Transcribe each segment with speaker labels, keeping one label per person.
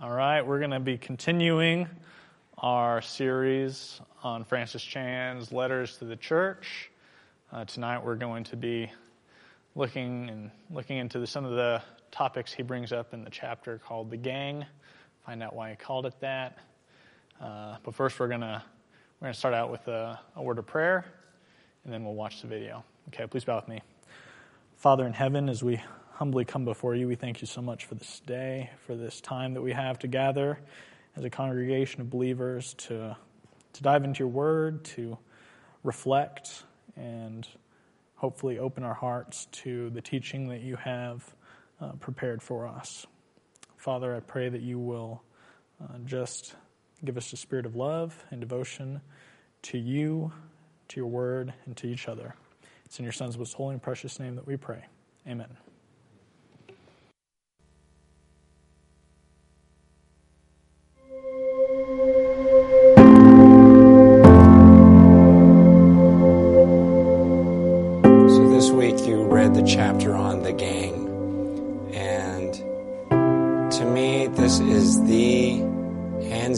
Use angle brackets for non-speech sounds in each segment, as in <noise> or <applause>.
Speaker 1: All right, we're going to be continuing our series on Francis Chan's letters to the church. Uh, tonight, we're going to be looking and looking into the, some of the topics he brings up in the chapter called the gang. Find out why he called it that. Uh, but first, we're gonna we're gonna start out with a, a word of prayer, and then we'll watch the video. Okay, please bow with me. Father in heaven, as we humbly come before you. We thank you so much for this day, for this time that we have to gather as a congregation of believers to, to dive into your word, to reflect, and hopefully open our hearts to the teaching that you have uh, prepared for us. Father, I pray that you will uh, just give us a spirit of love and devotion to you, to your word, and to each other. It's in your Son's most holy and precious name that we pray. Amen.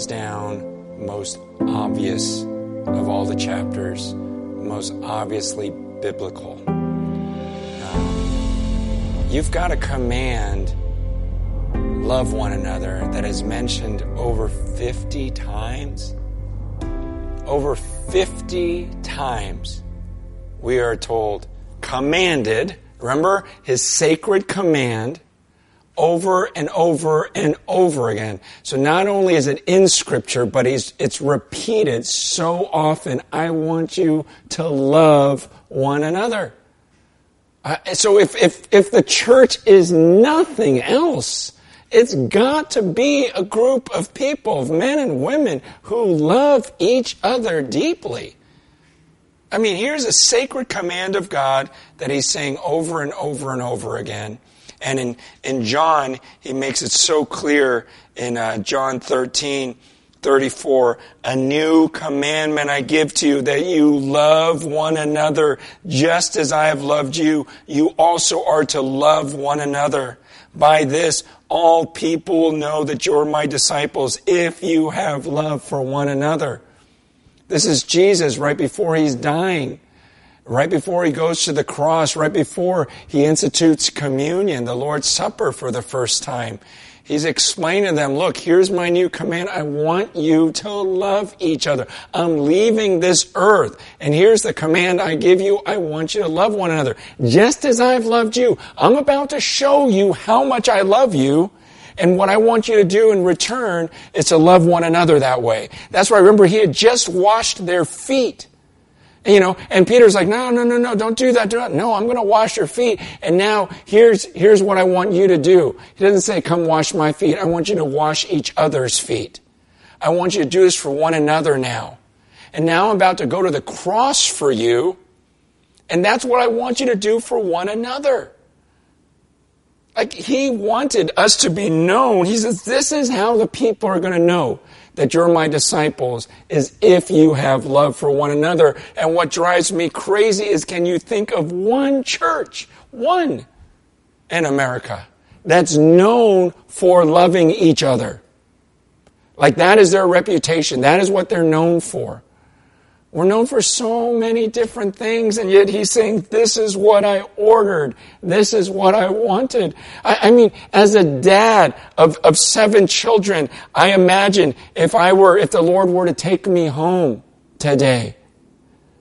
Speaker 2: Hands down most obvious of all the chapters, most obviously biblical. Um, you've got a command love one another that is mentioned over 50 times. Over 50 times we are told, commanded Remember his sacred command over and over and over again. So not only is it in scripture, but it's repeated so often. I want you to love one another. Uh, so if, if, if the church is nothing else, it's got to be a group of people, of men and women who love each other deeply. I mean, here's a sacred command of God that he's saying over and over and over again. And in, in John, he makes it so clear in uh, John 13, 34, a new commandment I give to you that you love one another just as I have loved you. You also are to love one another. By this, all people will know that you're my disciples if you have love for one another. This is Jesus right before he's dying, right before he goes to the cross, right before he institutes communion, the Lord's Supper for the first time. He's explaining to them, look, here's my new command. I want you to love each other. I'm leaving this earth. And here's the command I give you. I want you to love one another. Just as I've loved you. I'm about to show you how much I love you. And what I want you to do in return is to love one another that way. That's why I remember he had just washed their feet. You know, and Peter's like, no, no, no, no, don't do that. Do that. No, I'm going to wash your feet. And now here's, here's what I want you to do. He doesn't say, come wash my feet. I want you to wash each other's feet. I want you to do this for one another now. And now I'm about to go to the cross for you. And that's what I want you to do for one another. Like he wanted us to be known. He says, this is how the people are going to know that you're my disciples is if you have love for one another. And what drives me crazy is can you think of one church, one in America that's known for loving each other? Like that is their reputation. That is what they're known for. We're known for so many different things, and yet he's saying, This is what I ordered. This is what I wanted. I, I, mean, as a dad of, of seven children, I imagine if I were, if the Lord were to take me home today,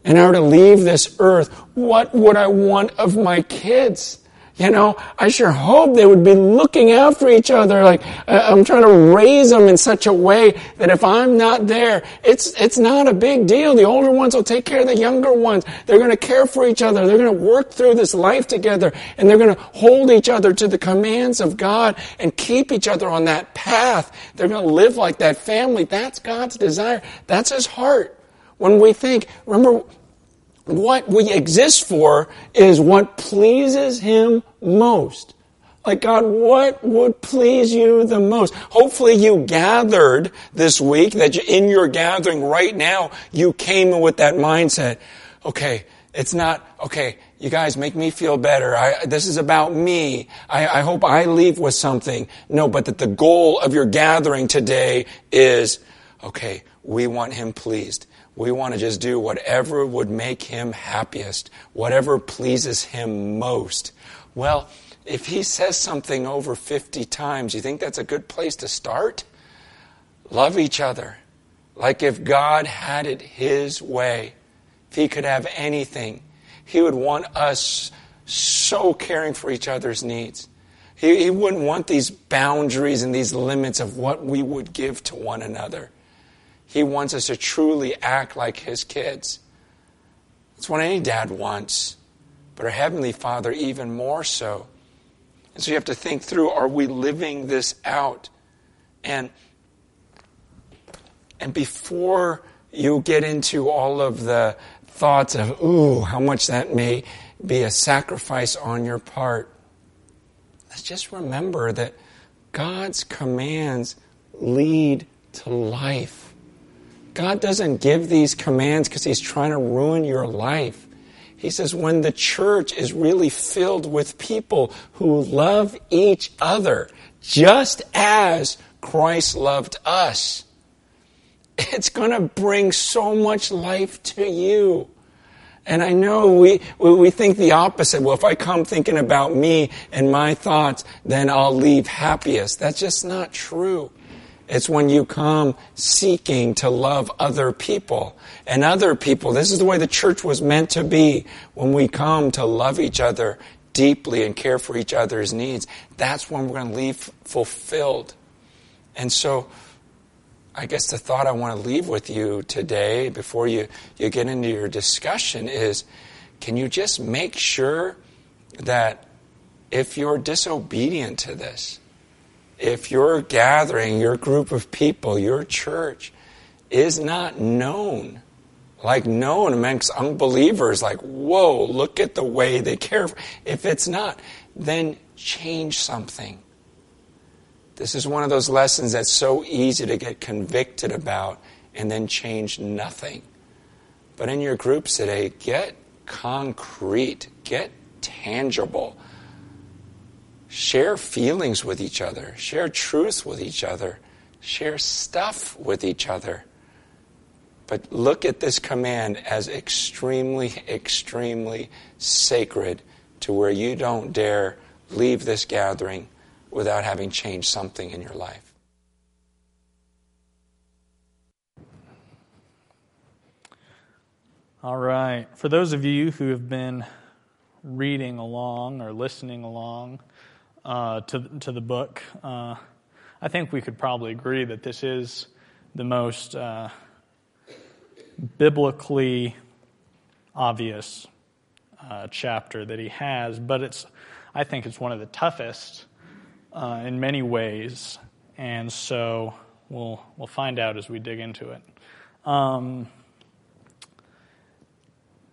Speaker 2: and I were to leave this earth, what would I want of my kids? You know, I sure hope they would be looking after each other. Like, I'm trying to raise them in such a way that if I'm not there, it's, it's not a big deal. The older ones will take care of the younger ones. They're going to care for each other. They're going to work through this life together and they're going to hold each other to the commands of God and keep each other on that path. They're going to live like that family. That's God's desire. That's His heart. When we think, remember, what we exist for is what pleases Him most. Like, God, what would please you the most? Hopefully you gathered this week, that in your gathering right now, you came with that mindset. Okay, it's not, okay, you guys make me feel better. I, this is about me. I, I hope I leave with something. No, but that the goal of your gathering today is, okay, we want him pleased. We want to just do whatever would make him happiest, whatever pleases him most. Well, if he says something over 50 times, you think that's a good place to start? Love each other. Like if God had it his way, if he could have anything, he would want us so caring for each other's needs. He, he wouldn't want these boundaries and these limits of what we would give to one another. He wants us to truly act like his kids. That's what any dad wants, but our Heavenly Father even more so. And so you have to think through are we living this out? And, and before you get into all of the thoughts of, ooh, how much that may be a sacrifice on your part, let's just remember that God's commands lead to life. God doesn't give these commands because He's trying to ruin your life. He says, when the church is really filled with people who love each other, just as Christ loved us, it's going to bring so much life to you. And I know we, we think the opposite. Well, if I come thinking about me and my thoughts, then I'll leave happiest. That's just not true. It's when you come seeking to love other people. And other people, this is the way the church was meant to be. When we come to love each other deeply and care for each other's needs, that's when we're going to leave fulfilled. And so, I guess the thought I want to leave with you today before you, you get into your discussion is can you just make sure that if you're disobedient to this, if your gathering, your group of people, your church is not known, like known amongst unbelievers, like, whoa, look at the way they care. If it's not, then change something. This is one of those lessons that's so easy to get convicted about and then change nothing. But in your groups today, get concrete, get tangible. Share feelings with each other, share truth with each other, share stuff with each other. But look at this command as extremely, extremely sacred to where you don't dare leave this gathering without having changed something in your life.
Speaker 1: All right. For those of you who have been reading along or listening along, uh, to, to the book. Uh, I think we could probably agree that this is the most uh, biblically obvious uh, chapter that he has, but it's, I think it's one of the toughest uh, in many ways, and so we'll, we'll find out as we dig into it. Um,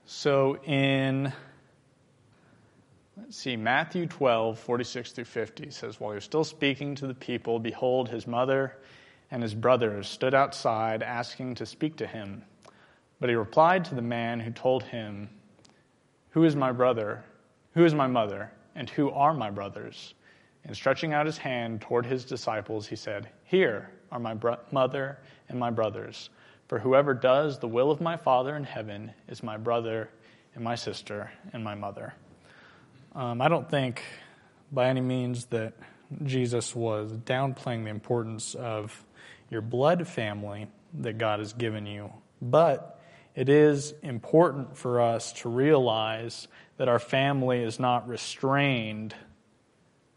Speaker 1: so in see, Matthew 12, 46 through 50 says, While he was still speaking to the people, behold, his mother and his brothers stood outside asking to speak to him. But he replied to the man who told him, Who is my brother? Who is my mother? And who are my brothers? And stretching out his hand toward his disciples, he said, Here are my bro- mother and my brothers. For whoever does the will of my Father in heaven is my brother and my sister and my mother. Um, I don't think by any means that Jesus was downplaying the importance of your blood family that God has given you, but it is important for us to realize that our family is not restrained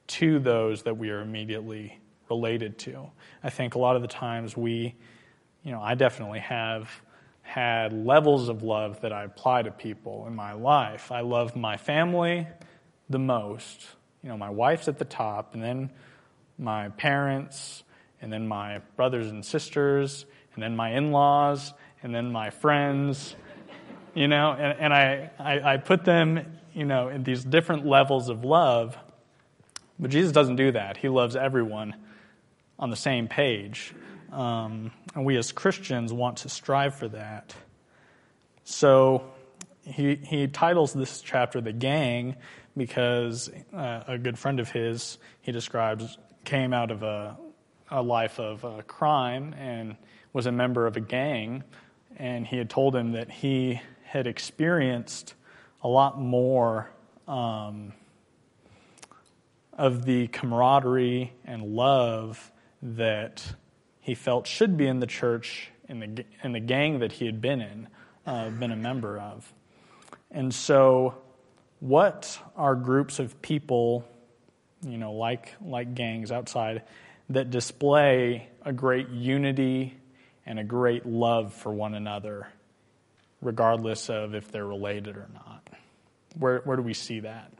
Speaker 1: to those that we are immediately related to. I think a lot of the times we, you know, I definitely have had levels of love that I apply to people in my life. I love my family the most. You know, my wife's at the top, and then my parents, and then my brothers and sisters, and then my in laws, and then my friends. You know, and, and I, I, I put them, you know, in these different levels of love. But Jesus doesn't do that. He loves everyone on the same page. Um, and we as Christians want to strive for that. So, he, he titles this chapter The Gang because uh, a good friend of his, he describes, came out of a, a life of uh, crime and was a member of a gang. And he had told him that he had experienced a lot more um, of the camaraderie and love that he felt should be in the church in the, in the gang that he had been in, uh, been a member of. And so, what are groups of people, you know, like, like gangs outside, that display a great unity and a great love for one another, regardless of if they're related or not? Where, where do we see that?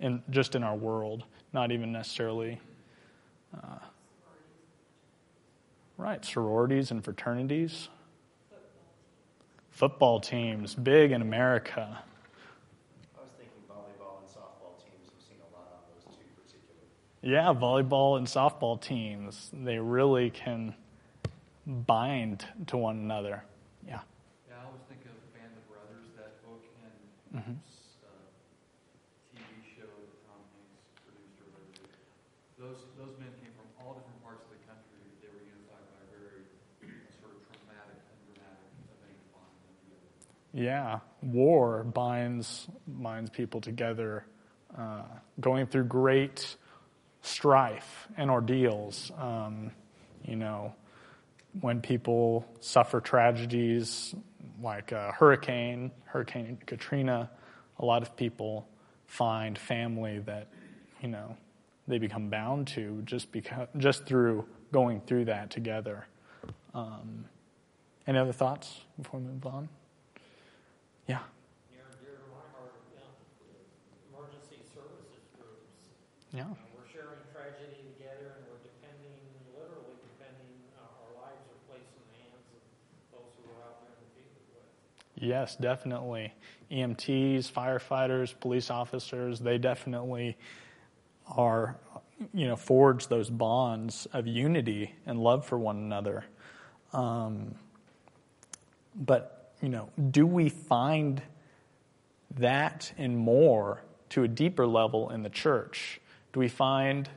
Speaker 1: In, just in our world, not even necessarily. Uh, right, sororities and fraternities. Football teams, big in America. Yeah, volleyball and softball teams, they really can bind to one another. Yeah.
Speaker 3: Yeah, I always think of Band of Brothers, that book, and mm-hmm. uh, TV show that Tom Hanks produced or whatever. Those, those men came from all different parts of the country. They were unified by a very sort of traumatic and dramatic event bonding them together.
Speaker 1: Yeah, war binds, binds people together. Uh, going through great strife and ordeals. Um, you know, when people suffer tragedies like a hurricane, Hurricane Katrina, a lot of people find family that, you know, they become bound to just because, just through going through that together. Um, any other thoughts before we move on? Yeah. Yeah. Yes, definitely. EMTs, firefighters, police officers, they definitely are, you know, forge those bonds of unity and love for one another. Um, but, you know, do we find that and more to a deeper level in the church? Do we find,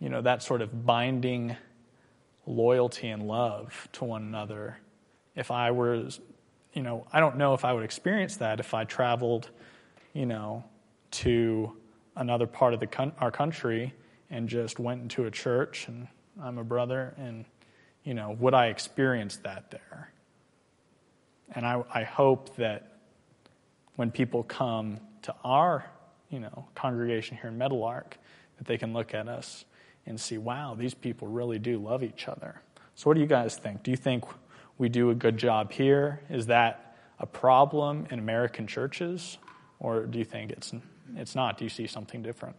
Speaker 1: you know, that sort of binding loyalty and love to one another? If I were you know, I don't know if I would experience that if I traveled, you know, to another part of the con- our country and just went into a church and I'm a brother and, you know, would I experience that there? And I, I hope that when people come to our, you know, congregation here in Meadowlark, that they can look at us and see, wow, these people really do love each other. So, what do you guys think? Do you think we do a good job here? Is that a problem in American churches? Or do you think it's, it's not? Do you see something different?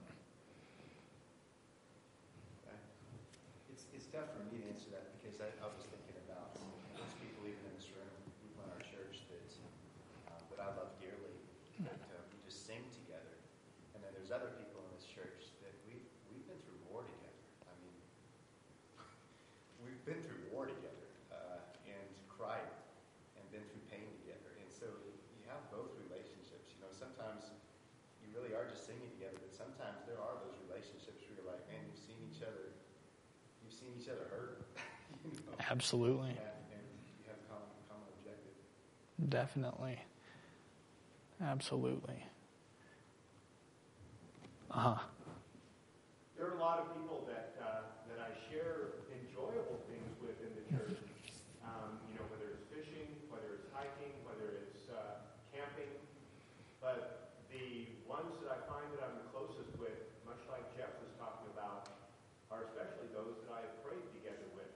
Speaker 1: Absolutely. Yeah, and you have a common, common objective. Definitely. Absolutely. Uh huh.
Speaker 4: There are a lot of people that uh, that I share enjoyable things with in the church. Um, you know, whether it's fishing, whether it's hiking, whether it's uh, camping. But the ones that I find that I'm the closest with, much like Jeff was talking about, are especially those that I have prayed together with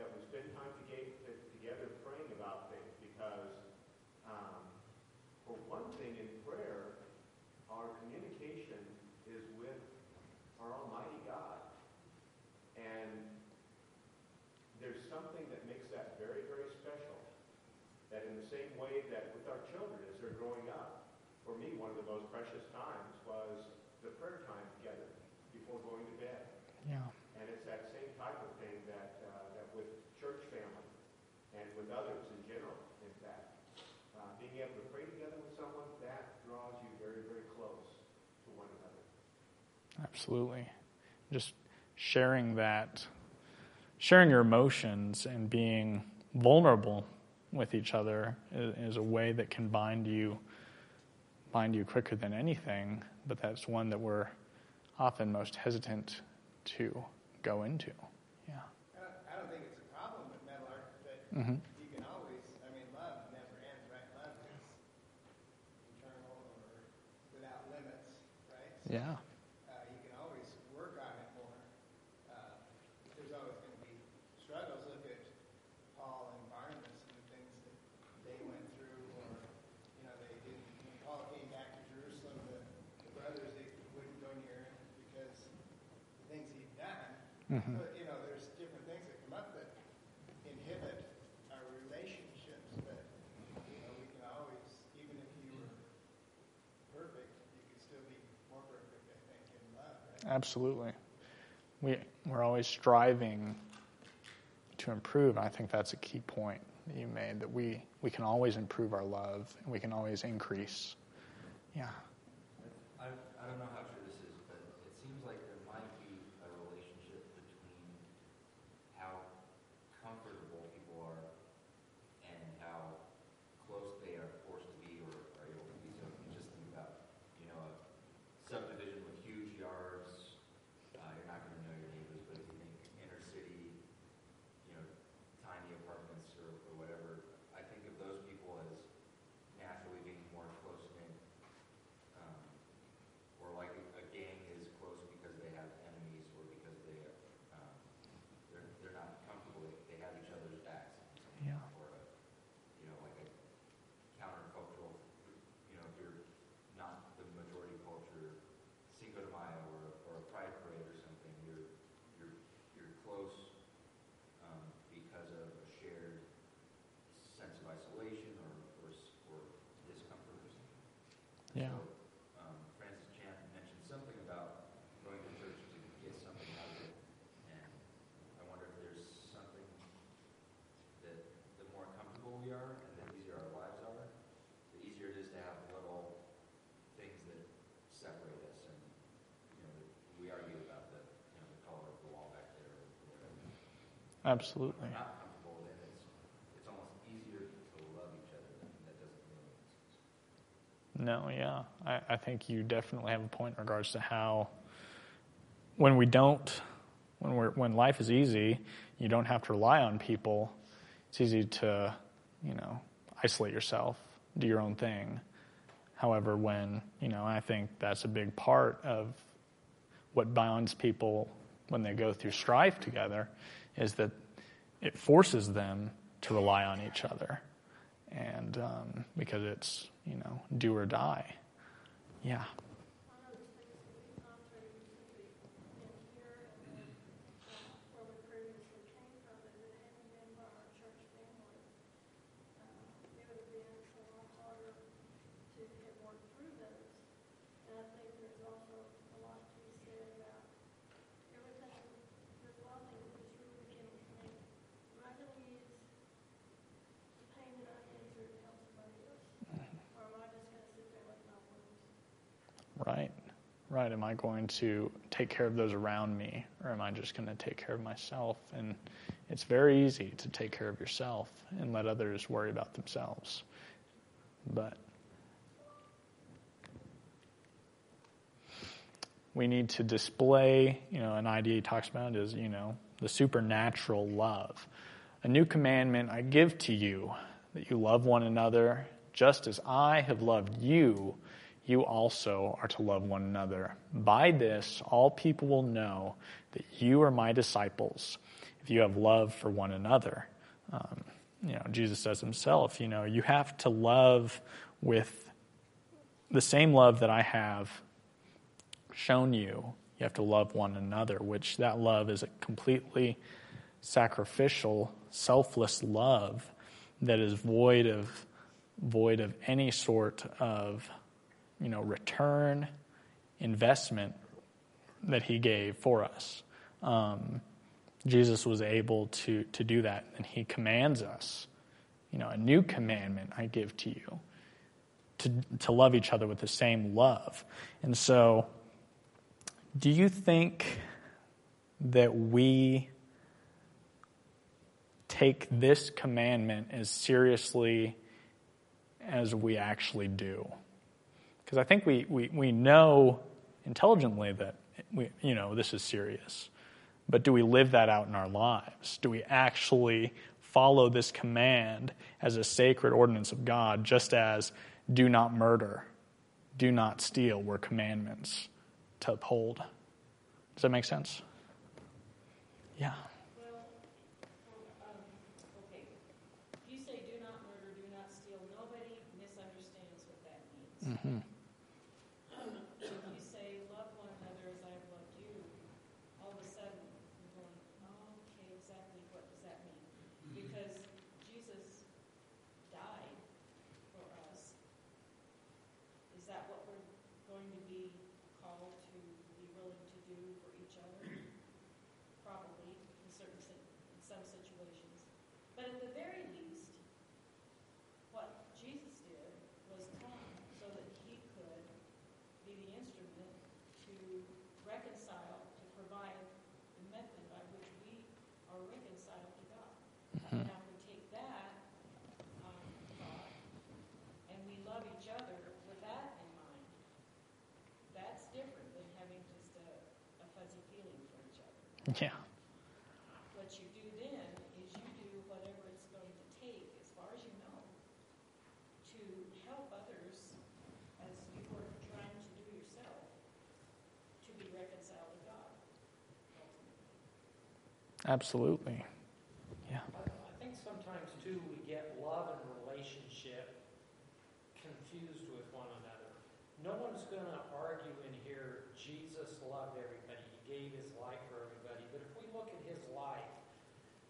Speaker 4: that we spend time together praying about things because, um, for one thing, in prayer, our communication is with our Almighty God. And there's something that makes that very, very special. That in the same way that with our children as they're growing up, for me, one of the most precious times was the prayer time together before going to bed.
Speaker 1: Yeah.
Speaker 4: And it's that same type of thing that with others in general, in fact. Uh, being able to pray together with
Speaker 1: Absolutely. Just sharing that, sharing your emotions and being vulnerable with each other is, is a way that can bind you bind you quicker than anything, but that's one that we're often most hesitant to go into. Yeah.
Speaker 5: I don't, I don't think it's a problem with Meadowlark that
Speaker 1: Mm-hmm.
Speaker 5: you can always, I mean, love never ends, right? Love is eternal or without limits, right? So,
Speaker 1: Yeah.
Speaker 5: Uh, you can always work on it more. Uh, there's always going to be struggles. Look at Paul and Barnabas and the things that they went through, or you know, they didn't. When Paul came back to Jerusalem, the, the brothers they wouldn't go near him because the things he'd done.
Speaker 1: Mhm.
Speaker 5: But you know, there's different things that come up that inhibit our relationships. But you know, we can always, even if you were perfect, you could still be more perfect. I think in love, right?
Speaker 1: Absolutely. We, we're always striving to improve. And I think that's a key point that you made that we, we can always improve our love and we can always increase. Yeah.
Speaker 6: I, I don't know how true this is, but it seems like there might be a relationship between how comfortable people are and how close they are forced to be or are able to be. So if you just think about, you know, a subdivision with huge yards, uh, you're not going to know your neighbors, but if you think inner city, you know, tiny apartments or, or whatever, I think of those people as naturally being more close knit. Um, or like a, a gang is close because they have enemies or because they, um, they're, they're not comfortable, they, they have each other's backs.
Speaker 1: Yeah.
Speaker 6: Or a, you know, like a countercultural, you know, if you're not the majority culture, Cinco de Mayo or, or a pride parade or something, you're, you're, you're close, um, because of a shared sense of isolation or, or, s- or discomfort or something.
Speaker 1: Yeah.
Speaker 6: So, um, Francis Chan mentioned something about going to church to get something out of it, and I wonder if there's something that the more comfortable we are and the easier our lives are, the easier it is to have little things that separate us, and you know, we argue about the you know the color of the wall back there or whatever. If
Speaker 1: Absolutely.
Speaker 6: we're not comfortable, then it's it's almost easier to love each other. Than that doesn't really make sense.
Speaker 1: No, yeah. I, I think you definitely have a point in regards to how when we don't when we're when life is easy, you don't have to rely on people. It's easy to, you know, isolate yourself, do your own thing. However, when, you know, I think that's a big part of what binds people when they go through strife together is that it forces them to rely on each other. And um, because it's you know do or die. Yeah
Speaker 7: One of the things that we contrary recently in here and where we previously came from, is it hadn't been by our church family, uh, it would have been a lot harder to have worked through those. And I think there's also a lot to be said about everything, there's a lot of things that just really can, I mean, am I gonna use the pain that I've been through to help somebody else? Or am I just gonna sit there with my wounds?
Speaker 1: right right am i going to take care of those around me? Or am i just going to take care of myself? And it's very easy to take care of yourself and let others worry about themselves. But we need to display you know an idea he talks about is you know the supernatural love. A new commandment i give to you that you love one another just as i have loved you you also are to love one another. By this, all people will know that you are my disciples if you have love for one another. Um, you know, Jesus says himself, you know, you have to love with the same love that I have shown you. You have to love one another, which that love is a completely sacrificial, selfless love that is void of void of any sort of you know, return investment that he gave for us. Um, Jesus was able to, to do that, and he commands us, you know, a new commandment I give to you to, to love each other with the same love. And so do you think that we take this commandment as seriously as we actually do? Because I think we, we, we know intelligently that we, you know this is serious. But do we live that out in our lives? Do we actually follow this command as a sacred ordinance of God, just as do not murder, do not steal were commandments to uphold? Does that make sense? Yeah.
Speaker 7: Well, um, okay. If you say do not murder, do not steal, nobody misunderstands what that means.
Speaker 1: Mm-hmm.
Speaker 7: If you say love one another as I have loved you, all of a sudden you're going, oh, okay, exactly what does that mean? Because Jesus died for us. Is that what we're going to be called to be willing to do for each other? Probably in certain, si- in some situations. But at the very least, what Jesus did was come so that he could be the instrument to reconcile, to provide the method by which we are reconciled to God. And now we take that um, thought and we love each other with that in mind, that's different than having just a, a fuzzy feeling for each other.
Speaker 1: Yeah.
Speaker 7: What you do then is you do whatever it's going to take, as far as you know, to help others as you were trying to do yourself to be reconciled to God. ultimately.
Speaker 1: Absolutely. Yeah.
Speaker 8: I think sometimes too, we get love and relationship confused with one another. No one's going to argue in here, Jesus loved everybody, he gave his life for everybody. But if we look at his life,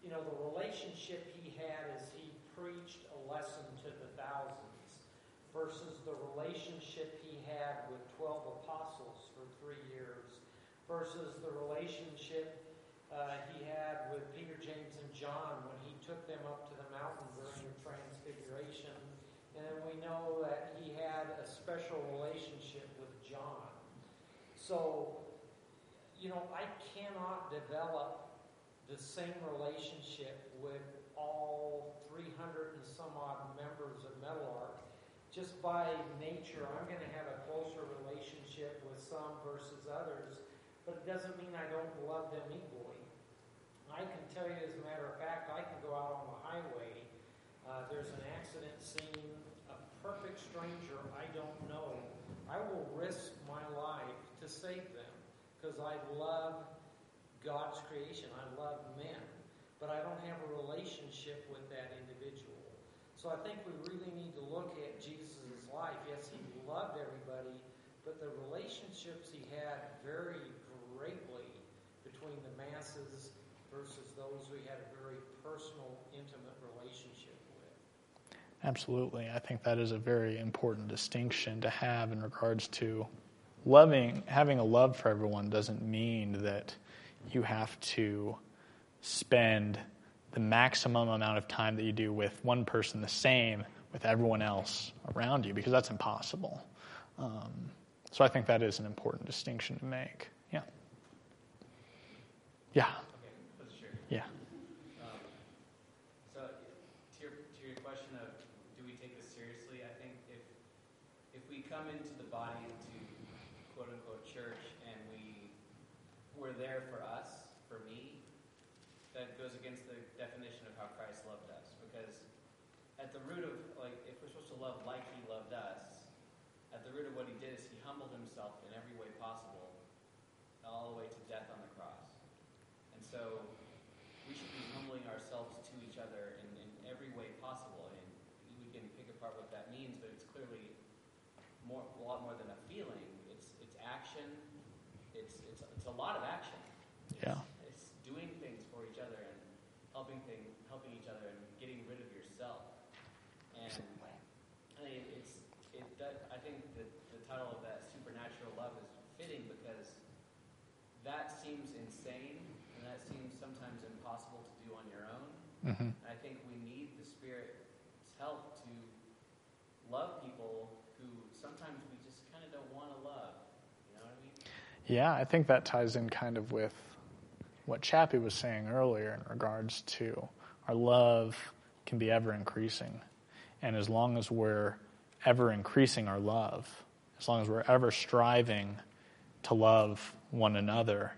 Speaker 8: you know, the relationship he had as he preached a lesson to the thousands versus the relationship he had with 12 apostles for three years versus the relationship uh, he had with Peter, James, and John when he took them up to the mountain during the Transfiguration. And then we know that he had a special relationship with John. So, you know, I cannot develop the same relationship with all 300 and some odd members of Metal Arc. Just by nature, I'm going to have a closer relationship with some versus others, but it doesn't mean I don't love them equally. I can tell you, as a matter of fact, I can go out on the highway. Uh, there's an accident scene, a perfect stranger I don't know. I will risk my life to save them because I love God's creation. I love men, but I don't have a relationship with that individual. So I think we really need to look at Jesus' life. Yes, he loved everybody, but the relationships he had varied greatly between the masses versus those we had a very personal, intimate relationship with.
Speaker 1: Absolutely. I think that is a very important distinction to have in regards to loving, having a love for everyone doesn't mean that you have to spend the maximum amount of time that you do with one person the same with everyone else around you because that's impossible. Um, so I think that is an important distinction to make. Yeah. Yeah.
Speaker 9: Okay.
Speaker 1: Yeah.
Speaker 9: Um, so, to your, question of do we take this seriously, I think if if we come into the body into quote unquote church and we we're there for us, for me, that goes against the definition of how Christ loved us. Because at the root of like if we're supposed to love like He loved us, at the root of what He did is He humbled Himself in every way possible, all the way to death on the so we should be humbling ourselves to each other in, in every way possible. And we can pick apart what that means, but it's clearly more, a lot more than a feeling. It's, it's action. It's, it's, it's a lot of action.
Speaker 1: Yeah.
Speaker 9: It's doing things for each other and helping thing, helping each other and getting rid of yourself. And I mean, it's, it, that, I think that the title of that supernatural love is fitting because that seems insane and that seems sometimes impossible to do on your own.
Speaker 1: hmm
Speaker 9: I think we need the Spirit's help to love people who sometimes we just kind of don't want to love. You know what I mean?
Speaker 1: Yeah, I think that ties in kind of with what Chappie was saying earlier in regards to our love can be ever increasing. And as long as we're ever increasing our love, as long as we're ever striving to love one another,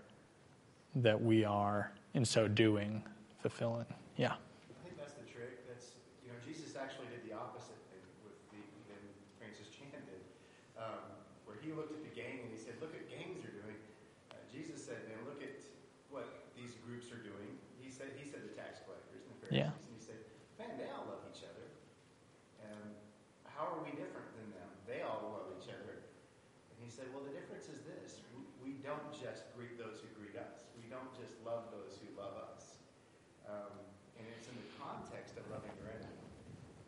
Speaker 1: that we are, in so doing, fulfilling. Yeah.
Speaker 10: I think that's the trick. That's you know, Jesus actually did the opposite thing with the than Francis Chan did, um, where he looked at the gang and he said, "Look at gangs are doing." Uh, Jesus said, "Man, look at what these groups are doing." He said, "He said the tax collectors and the Pharisees."
Speaker 1: Yeah.
Speaker 10: And he said, "Man, they all love each other. And how are we different than them? They all love each other." And he said, "Well, the difference is this: we, we don't just greet those who greet us. We don't just love those who love us." Um, and it's in the context of loving your enemy,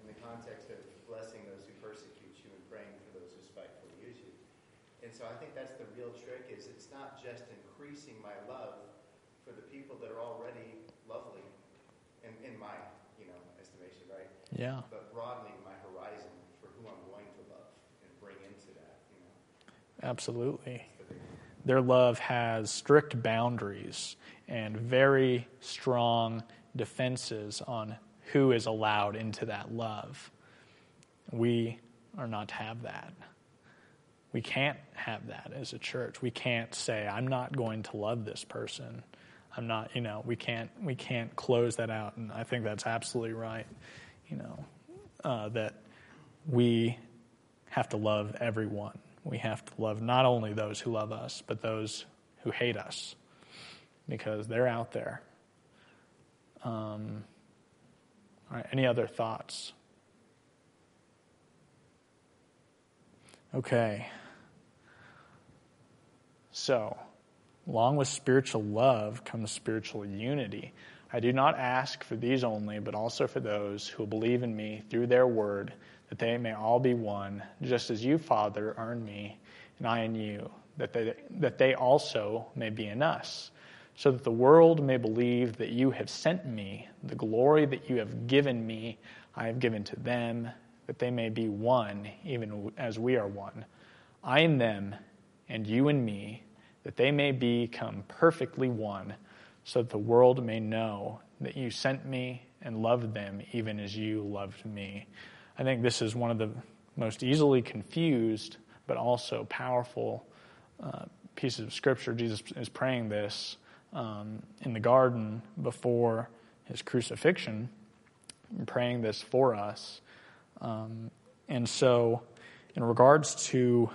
Speaker 10: in the context of blessing those who persecute you and praying for those who spitefully use you. And so I think that's the real trick is it's not just increasing my love for the people that are already lovely in, in my, you know, estimation, right?
Speaker 1: Yeah.
Speaker 10: But broadening my horizon for who I'm going to love and bring into that, you know.
Speaker 1: Absolutely.
Speaker 10: That's the big
Speaker 1: Their love has strict boundaries and very strong defenses on who is allowed into that love. We are not to have that. We can't have that as a church. We can't say, I'm not going to love this person. I'm not, you know, we can't we can't close that out. And I think that's absolutely right. You know, uh, that we have to love everyone. We have to love not only those who love us, but those who hate us, because they're out there. Um, all right, any other thoughts? Okay. So, along with spiritual love comes spiritual unity. I do not ask for these only, but also for those who believe in me through their word, that they may all be one, just as you, Father, are in me, and I in you, that they, that they also may be in us, so that the world may believe that you have sent me. The glory that you have given me, I have given to them, that they may be one, even as we are one. I in them, and you in me, that they may become perfectly one, so that the world may know that you sent me and loved them even as you loved me. I think this is one of the most easily confused but also powerful uh, pieces of scripture. Jesus is praying this um, in the garden before his crucifixion, praying this for us. Um, and so, in regards to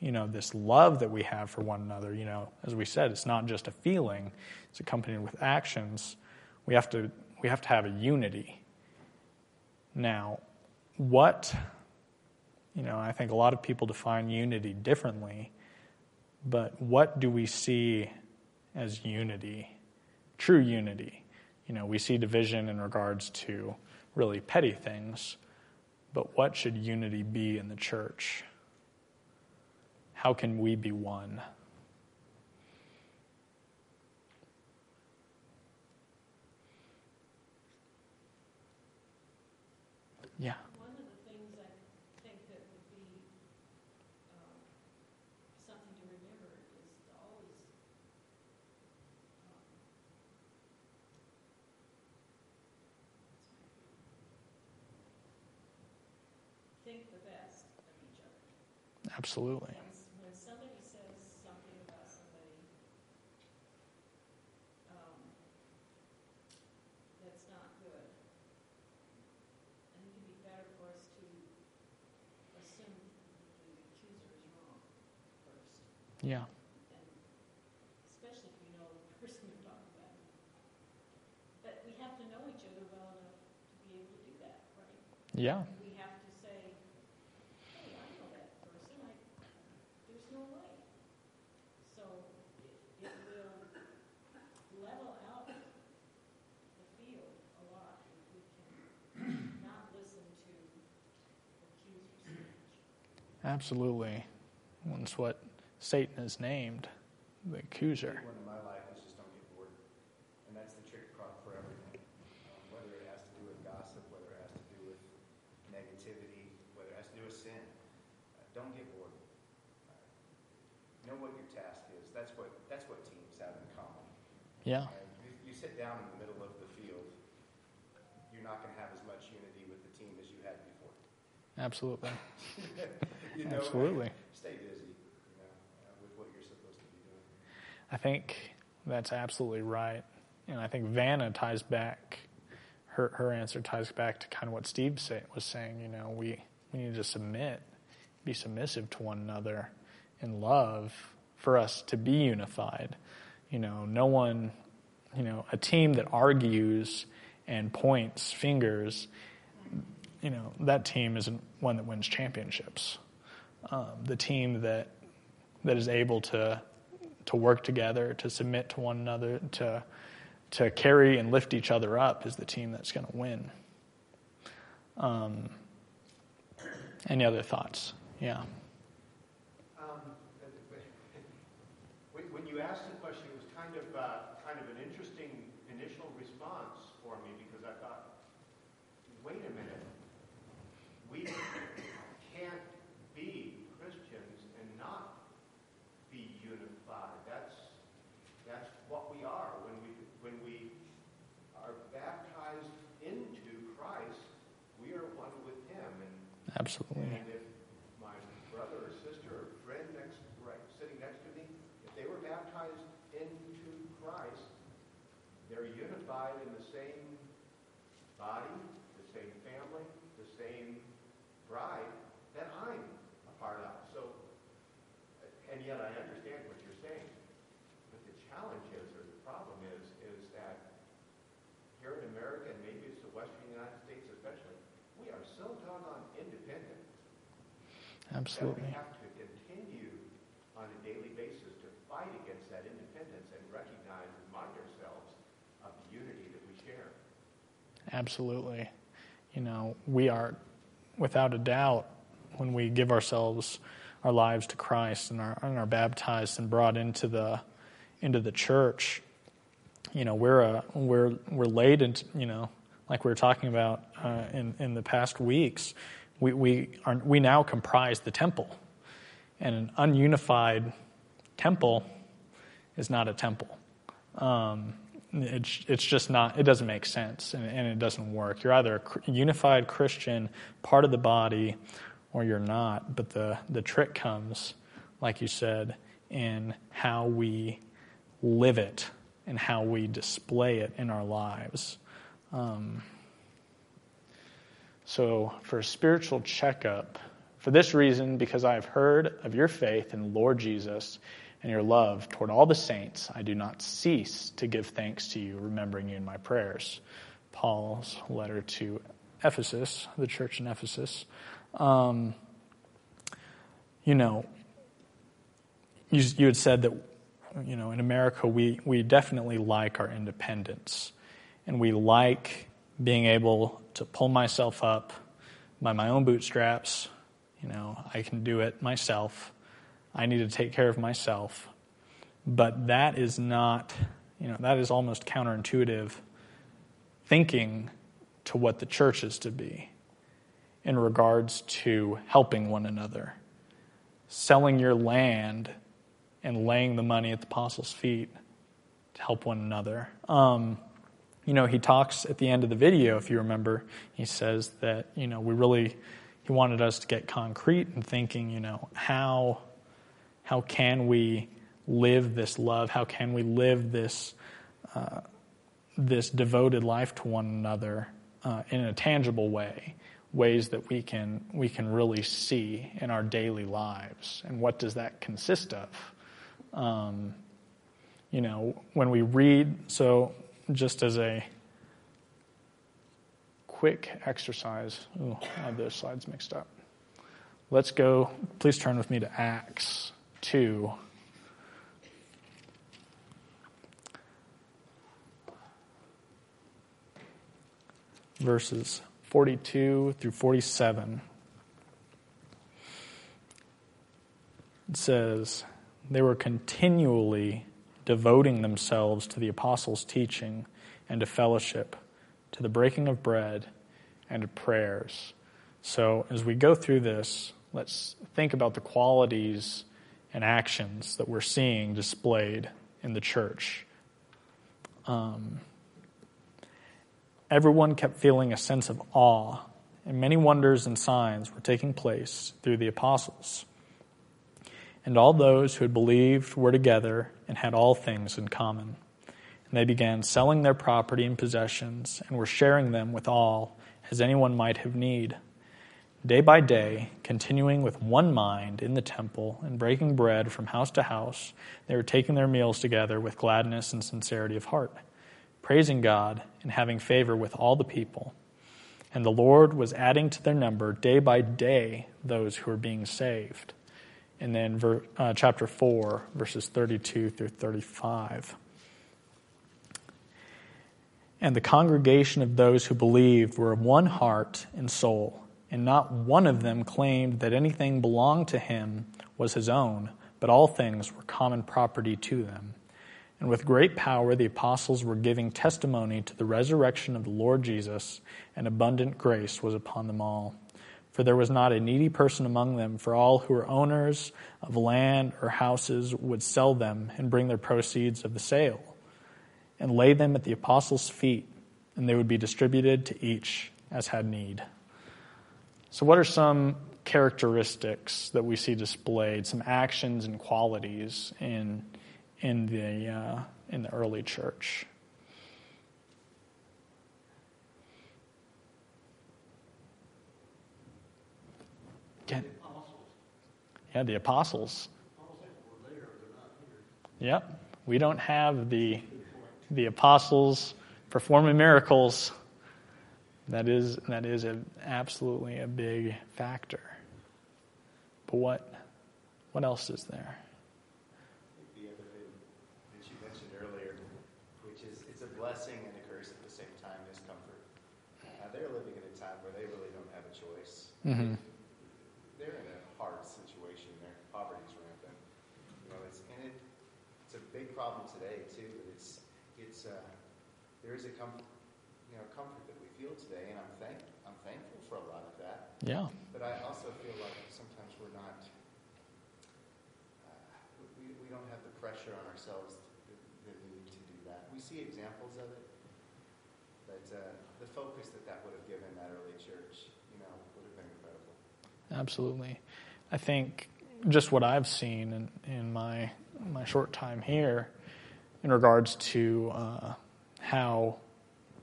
Speaker 1: you know this love that we have for one another, you know, as we said, it's not just a feeling; it's accompanied with actions. We have to we have to have a unity. Now, what you know, I think a lot of people define unity differently, but what do we see as unity? True unity. You know, we see division in regards to really petty things, but what should unity be in the church? How can we be one? Yeah.
Speaker 7: One of the things I think that would be um, something to remember is to always um, think the best of each other.
Speaker 1: Absolutely.
Speaker 7: When, somebody says something about somebody um, that's not good, I think it'd be better for us to assume the accuser is wrong first,
Speaker 1: Yeah.
Speaker 7: and <laughs> especially if we know the person we're talking about. But we have to know each other well enough to be able to do that, right?
Speaker 1: Yeah.
Speaker 7: We have to say, hey, I know that person, I, there's no way. So it, it will level out the field a lot if we can not listen to accusers so much.
Speaker 1: Absolutely. That's what Satan is named, the accuser.
Speaker 10: big one in my life is just don't get bored. And that's the trick crop for everything. Um, whether it has to do with gossip, whether it has to do with negativity, whether it has to do with sin. Uh, don't get bored. Uh, know what your task is.
Speaker 4: That's what
Speaker 1: Satan has named the cooser.
Speaker 10: One in my life is just don't get bored, and
Speaker 4: that's
Speaker 10: the trick caught for everyone. Um, whether it has to do with gossip, whether it has to do with negativity, whether it has to do with sin. Uh, don't get bored. Uh, know
Speaker 4: what, your task is. that's what that's what teams have in common.
Speaker 1: Yeah.
Speaker 4: Uh, you, you sit down in the middle of the field, you're not going to have as much unity with the team as you had before.
Speaker 1: Absolutely. <laughs> <laughs>
Speaker 4: you know,
Speaker 1: Absolutely.
Speaker 4: Stay busy, you know, uh, with what you're supposed to be doing.
Speaker 1: I think that's absolutely right. And I think Vanna ties back, her, her answer ties back to kind of what Steve say, was saying. You know, we, we need to submit, be submissive to one another in love for us to be unified. You know, no one, you know, a team that argues and points fingers, you know, that team isn't one that wins championships. Um, the team that that is able to to work together, to submit to one another, to to carry and lift each other up is the team that's going to win. Um, any other thoughts? Yeah.
Speaker 4: Um, when, when you asked the question, it was kind of uh, kind of an interesting initial response for me because I thought, wait a minute, we can't be Christians and not be unified. That's that's what we are when we when we are baptized into Christ. We are one with Him, and
Speaker 1: Absolutely.
Speaker 4: and if my brother or sister or friend next, right, sitting next to me, if they were baptized into Christ, they're unified in the same body, the same family, the same bride that I'm a part of. So, and yet I understand what you're saying. But the challenge is, or the problem is, is that here in America, and maybe it's the Western United States especially, we are so doggone independent
Speaker 1: Absolutely.
Speaker 4: that we have to continue on a daily basis to fight against that independence and recognize and remind ourselves of the unity that we share.
Speaker 1: Absolutely. You know, we are, without a doubt, when we give ourselves, our lives to Christ and are, and are baptized and brought into the into the church, you know, we're a, we're we're laid into, you know, like we were talking about uh, in in the past weeks, we we are we now comprise the temple, and an ununified temple is not a temple. Um, it's, it's just not, it doesn't make sense and, and it doesn't work. You're either a unified Christian, part of the body, or you're not. But the, the trick comes, like you said, in how we live it and how we display it in our lives. Um, so, for a spiritual checkup, for this reason, because I have heard of your faith in Lord Jesus and your love toward all the saints, I do not cease to give thanks to you, remembering you in my prayers. Paul's letter to Ephesus, the church in Ephesus. Um, you know, you, you had said that, you know, in America, we, we definitely like our independence. And we like being able to pull myself up by my own bootstraps. You know, I can do it myself. I need to take care of myself. But that is not, you know, that is almost counterintuitive thinking to what the church is to be in regards to helping one another, selling your land and laying the money at the apostles' feet to help one another. Um, you know, he talks at the end of the video, if you remember, he says that, you know, we really, he wanted us to get concrete and thinking, you know, how, how can we live this love? How can we live this, uh, this devoted life to one another uh, in a tangible way? Ways that we can, we can really see in our daily lives. And what does that consist of? Um, you know, when we read, so just as a quick exercise, oh, I have those slides mixed up. Let's go, please turn with me to Acts 2. Verses 42 through 47. It says, They were continually devoting themselves to the apostles' teaching and to fellowship, to the breaking of bread and to prayers. So, as we go through this, let's think about the qualities and actions that we're seeing displayed in the church. Um, everyone kept feeling a sense of awe, and many wonders and signs were taking place through the apostles. And all those who had believed were together and had all things in common. And they began selling their property and possessions and were sharing them with all as anyone might have need. Day by day, continuing with one mind in the temple and breaking bread from house to house, they were taking their meals together with gladness and sincerity of heart, praising God and having favor with all the people. And the Lord was adding to their number day by day those who were being saved. And then ver, uh, chapter 4, verses 32 through 35. And the congregation of those who believed were of one heart and soul and not one of them claimed that anything belonged to him was his own, but all things were common property to them. And with great power the apostles were giving testimony to the resurrection of the Lord Jesus, and abundant grace was upon them all. For there was not a needy person among them, for all who were owners of land or houses would sell them and bring their proceeds of the sale, and lay them at the apostles' feet, and they would be distributed to each as had need. So, what are some characteristics that we see displayed, some actions and qualities in, in, the, uh, in the early church? Get, yeah, the apostles. Yep. We don't have the, the apostles performing miracles that is that is a, absolutely a big factor. But what what else is there?
Speaker 10: The other thing that you mentioned earlier, which is it's a blessing and a curse at the same time, is comfort. Uh, they're living in a time where they really don't have a choice.
Speaker 1: Mm-hmm.
Speaker 10: They're in a hard situation. Their poverty's rampant. You know, it's and it, it's a big problem today too. It's it's uh, there is a comfort feel today, and I'm thank I'm thankful for a lot of that.
Speaker 1: Yeah.
Speaker 10: But I also feel like sometimes we're not. Uh, we, we don't have the pressure on ourselves that we need to do that. We see examples of it, but uh, the focus that that would have given that early church, you know, would have been incredible.
Speaker 1: Absolutely, I think just what I've seen in, in my my short time here, in regards to uh, how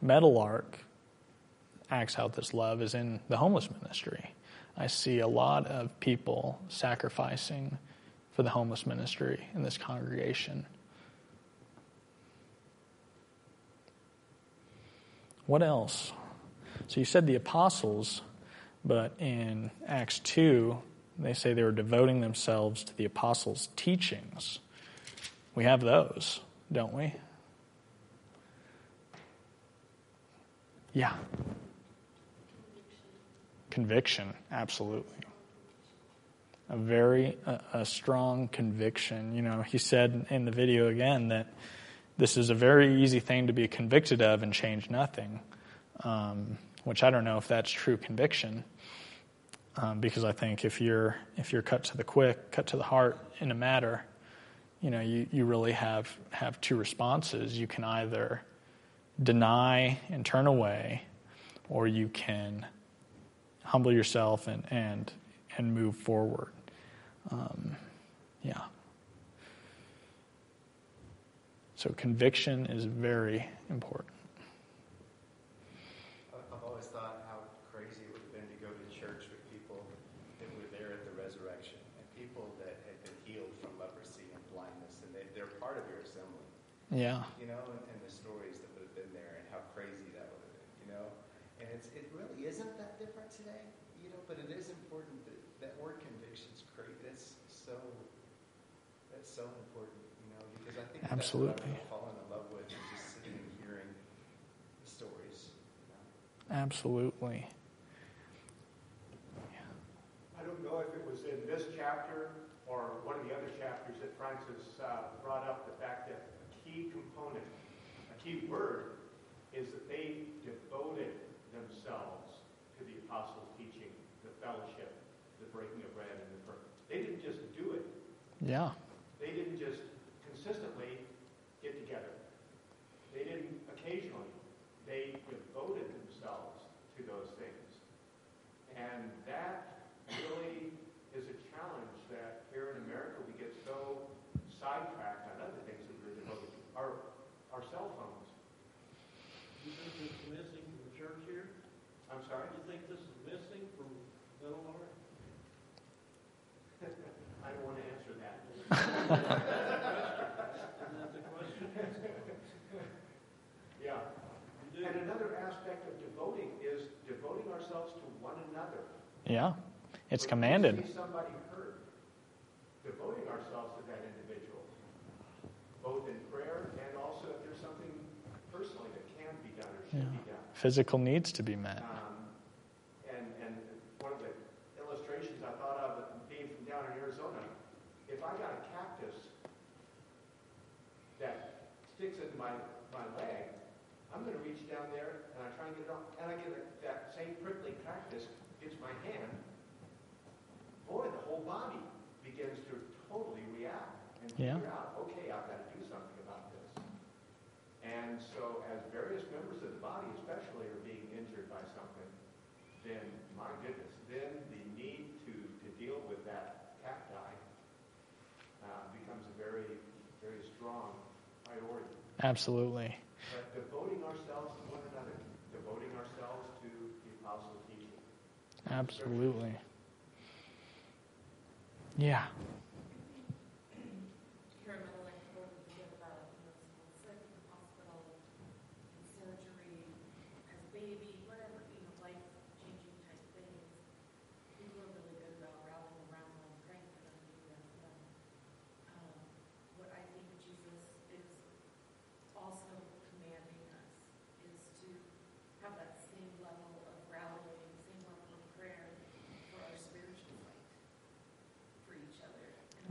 Speaker 1: Meadowlark acts out this love is in the homeless ministry. I see a lot of people sacrificing for the homeless ministry in this congregation. What else? So you said the apostles, but in Acts 2, they say they were devoting themselves to the apostles' teachings. We have those, don't we? Yeah. Conviction, absolutely. A very a, a strong conviction. You know, he said in the video again that this is a very easy thing to be convicted of and change nothing, um, which I don't know if that's true conviction. Um, because I think if you're if you're cut to the quick, cut to the heart in a matter, you know, you, you really have have two responses. You can either deny and turn away, or you can humble yourself and and and move forward. Um, yeah. So conviction is very important.
Speaker 10: I've always thought how crazy it would have been to go to church with people that were there at the resurrection and people that had been healed from leprosy and blindness, and they, they're part of your assembly.
Speaker 1: Yeah.
Speaker 10: You know, and, and the stories that would have been there and how crazy that would have been. You know, and it's it really isn't that different today. You know, but it is important that that word conviction's great. That's so that's so important. You know, because I think
Speaker 1: Absolutely.
Speaker 10: that's what I've fallen in love with, is just sitting and hearing the stories. You know?
Speaker 1: Absolutely.
Speaker 4: I don't know if it was in this chapter or one of the other chapters that Francis uh, brought up the fact that a key component, a key word, is that they devoted themselves to the apostles' teaching, the fellowship, the breaking of bread, and the prayer. They didn't just do it;
Speaker 1: Yeah.
Speaker 4: They didn't just consistently get together. They didn't occasionally. They devoted themselves to those things. And that really is a challenge that here in America we get so sidetracked on other things that we're devoted to. Our, our cell phones.
Speaker 11: You think this is missing from the church here?
Speaker 4: I'm sorry?
Speaker 11: You think this is missing from Belmar?
Speaker 4: I don't want to answer that.
Speaker 11: Isn't that the question?
Speaker 4: Yeah.
Speaker 11: You do?
Speaker 4: And another aspect of devoting is devoting ourselves to one another.
Speaker 1: Yeah. It's
Speaker 4: When
Speaker 1: commanded.
Speaker 4: somebody hurt, devoting ourselves to that individual, both in prayer and also if there's something personally that can be done or should
Speaker 1: Yeah.
Speaker 4: be done.
Speaker 1: Physical needs to be met.
Speaker 4: Um, and, and one of the illustrations I thought of being from down in Arizona, if I got a cactus that sticks into my, my leg, I'm going to reach down there and I try and get it off, and I get a, that same prickly cactus gets my hand. Boy, the whole body begins to totally react and
Speaker 1: Yeah.
Speaker 4: figure out, okay, I've got to do something about this. And so, as various members of the body, especially, are being injured by something, then my goodness, then the need to, to deal with that cacti uh, becomes a very, very strong priority.
Speaker 1: Absolutely.
Speaker 4: But devoting ourselves to one another, devoting ourselves to the apostles' teaching.
Speaker 1: Absolutely. Yeah.
Speaker 12: Here in Meadowlark, what we hear about, you know, someone sick in the hospital, in surgery, as a baby, whatever, you know, life-changing type things. People are really good about rallying around them, praying for them, doing that for them. Um, what I think Jesus is also commanding us is to have that same level of rallying, same level of prayer for our spiritual life, for each other. And
Speaker 1: Absolutely.
Speaker 12: the way we can really pray for one another and be that for one another is if we first are vulnerable with one another.
Speaker 1: Yeah.
Speaker 12: And if we can't be vulnerable with one another and confess our sins with one another so we can be healed, it's hard to get that closeness, that deep agape love. Um, so I think that's something that I wish we could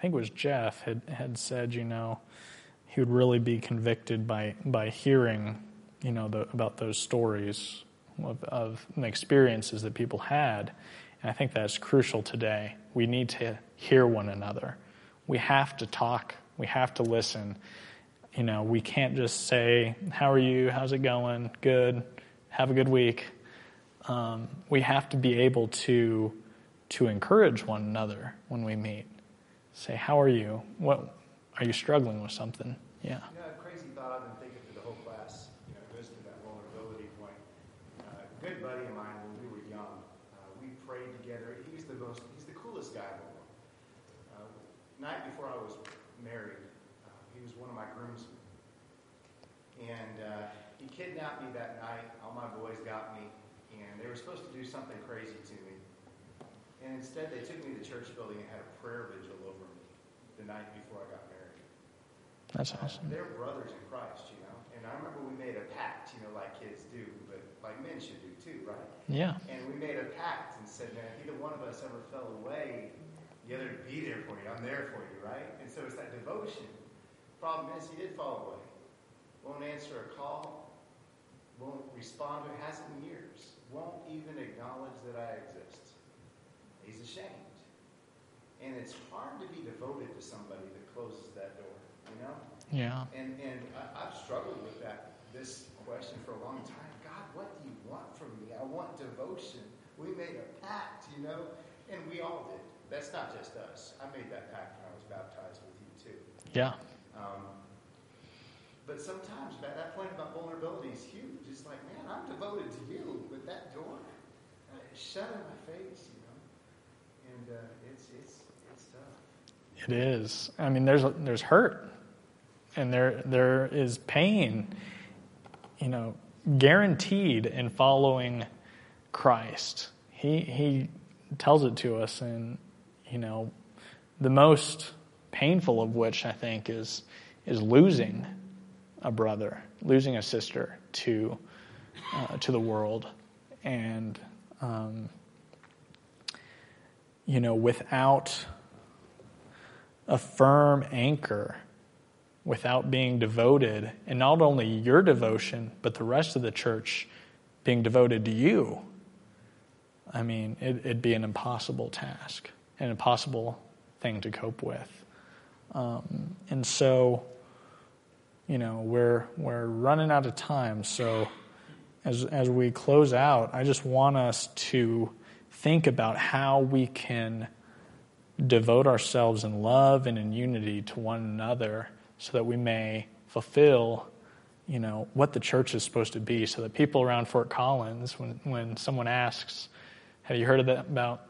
Speaker 1: I think it was Jeff had, had said, you know, he would really be convicted by by hearing, you know, the, about those stories of, of the experiences that people had. And I think that's crucial today. We need to hear one another. We have to talk. We have to listen. You know, we can't just say, "How are you? How's it going? Good. Have a good week." Um, we have to be able to to encourage one another when we meet. Say, "How are you? What are you struggling with something?" Yeah.
Speaker 10: Know, a crazy thought I've been thinking through the whole class, you know, goes to that vulnerability point. Uh, a good buddy of mine when we were young, uh, we prayed together. He's the most, he's the coolest guy in the world. Uh, night before I was married, uh, he was one of my groomsmen. And uh, he kidnapped me that night. All my boys got me, and they were supposed to do something crazy to me. And instead, they took me to the church building and had a prayer vigil over me the night before I got married.
Speaker 1: That's awesome.
Speaker 10: They're brothers in Christ, you know. And I remember we made a pact, you know, like kids do, but like men should do too, right?
Speaker 1: Yeah.
Speaker 10: And we made a pact and said, man, if either one of us ever fell away, the other would be there for you. I'm there for you, right? And so it's that devotion. Problem is, he did fall away. Won't answer a call. Won't respond to it. Hasn't in years. Won't even acknowledge that I exist. He's ashamed. And it's hard to be devoted to somebody that closes that door, you know?
Speaker 1: Yeah.
Speaker 10: And, and I, I've struggled with that, this question for a long time. God, what do you want from me? I want devotion. We made a pact, you know, and we all did. That's not just us. I made that pact when I was baptized with you, too.
Speaker 1: Yeah.
Speaker 10: Um, but sometimes that, that point about vulnerability is huge. It's like, man, I'm devoted to you, but that door, uh, shut in my face. And uh, it's, it's, it's tough.
Speaker 1: It is. I mean, there's there's hurt, and there there is pain. You know, guaranteed in following Christ. He he tells it to us, and you know, the most painful of which I think is is losing a brother, losing a sister to uh, to the world, and um, you know, without a firm anchor, without being devoted, and not only your devotion, but the rest of the church being devoted to you. I mean, it, would be an impossible task, an impossible thing to cope with. Um, and so, you know, we're we're running out of time. So, as as we close out, I just want us to think about how we can devote ourselves in love and in unity to one another, so that we may fulfill, you know, what the church is supposed to be. So that people around Fort Collins, when when someone asks, "Have you heard about?"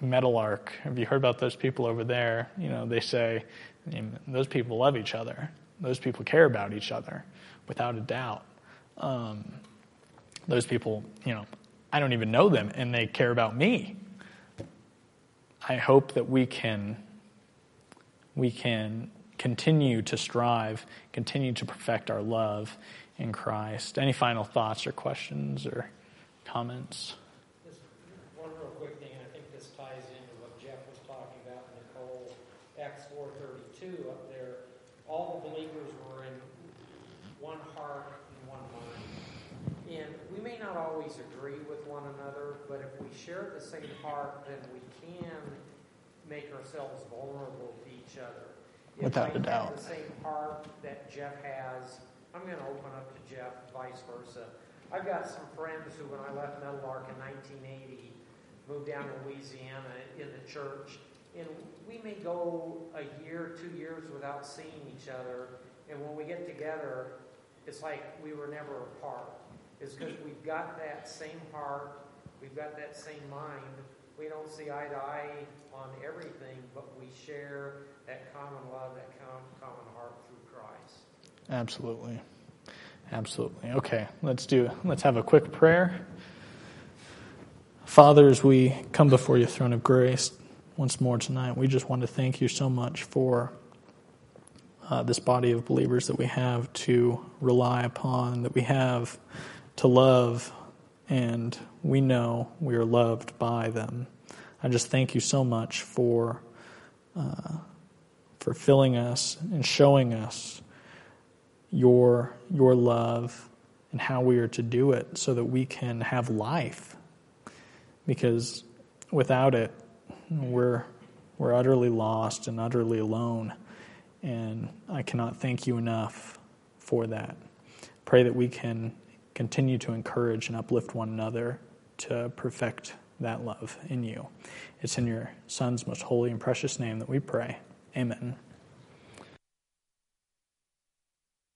Speaker 1: Meadowlark. Have you heard about those people over there? You know, they say, those people love each other. Those people care about each other, without a doubt. Um, those people, you know, I don't even know them, and they care about me. I hope that we can we can continue to strive, continue to perfect our love in Christ. Any final thoughts or questions or comments?
Speaker 8: One real quick thing, and I think this ties into what Jeff was talking about. Nicole, Acts four thirty two Up there, all the believers were in one heart and one mind. And we may not always agree one another, but if we share the same heart, then we can make ourselves vulnerable to each other. If
Speaker 1: Without
Speaker 8: I
Speaker 1: a doubt.
Speaker 8: the same heart that Jeff has, I'm going to open up to Jeff, vice versa. I've got some friends who, when I left Meadowlark in 1980, moved down to Louisiana in the church and we may go a year, two years without seeing each other, and when we get together, it's like we were never apart. It's because we've got that same heart, we've got that same mind. We don't see eye to eye on everything, but we share that common love, that common heart through Christ.
Speaker 1: Absolutely. Absolutely. Okay, let's do let's have a quick prayer. Father, as we come before your throne of grace, once more tonight. We just want to thank you so much for uh, this body of believers that we have to rely upon, that we have to love, and we know we are loved by them. I just thank you so much for uh, for filling us and showing us your your love and how we are to do it, so that we can have life. Because without it, we're, we're utterly lost and utterly alone. And I cannot thank you enough for that. Pray that we can continue to encourage and uplift one another to perfect that love in you. It's in your Son's most holy and precious name that we pray. Amen.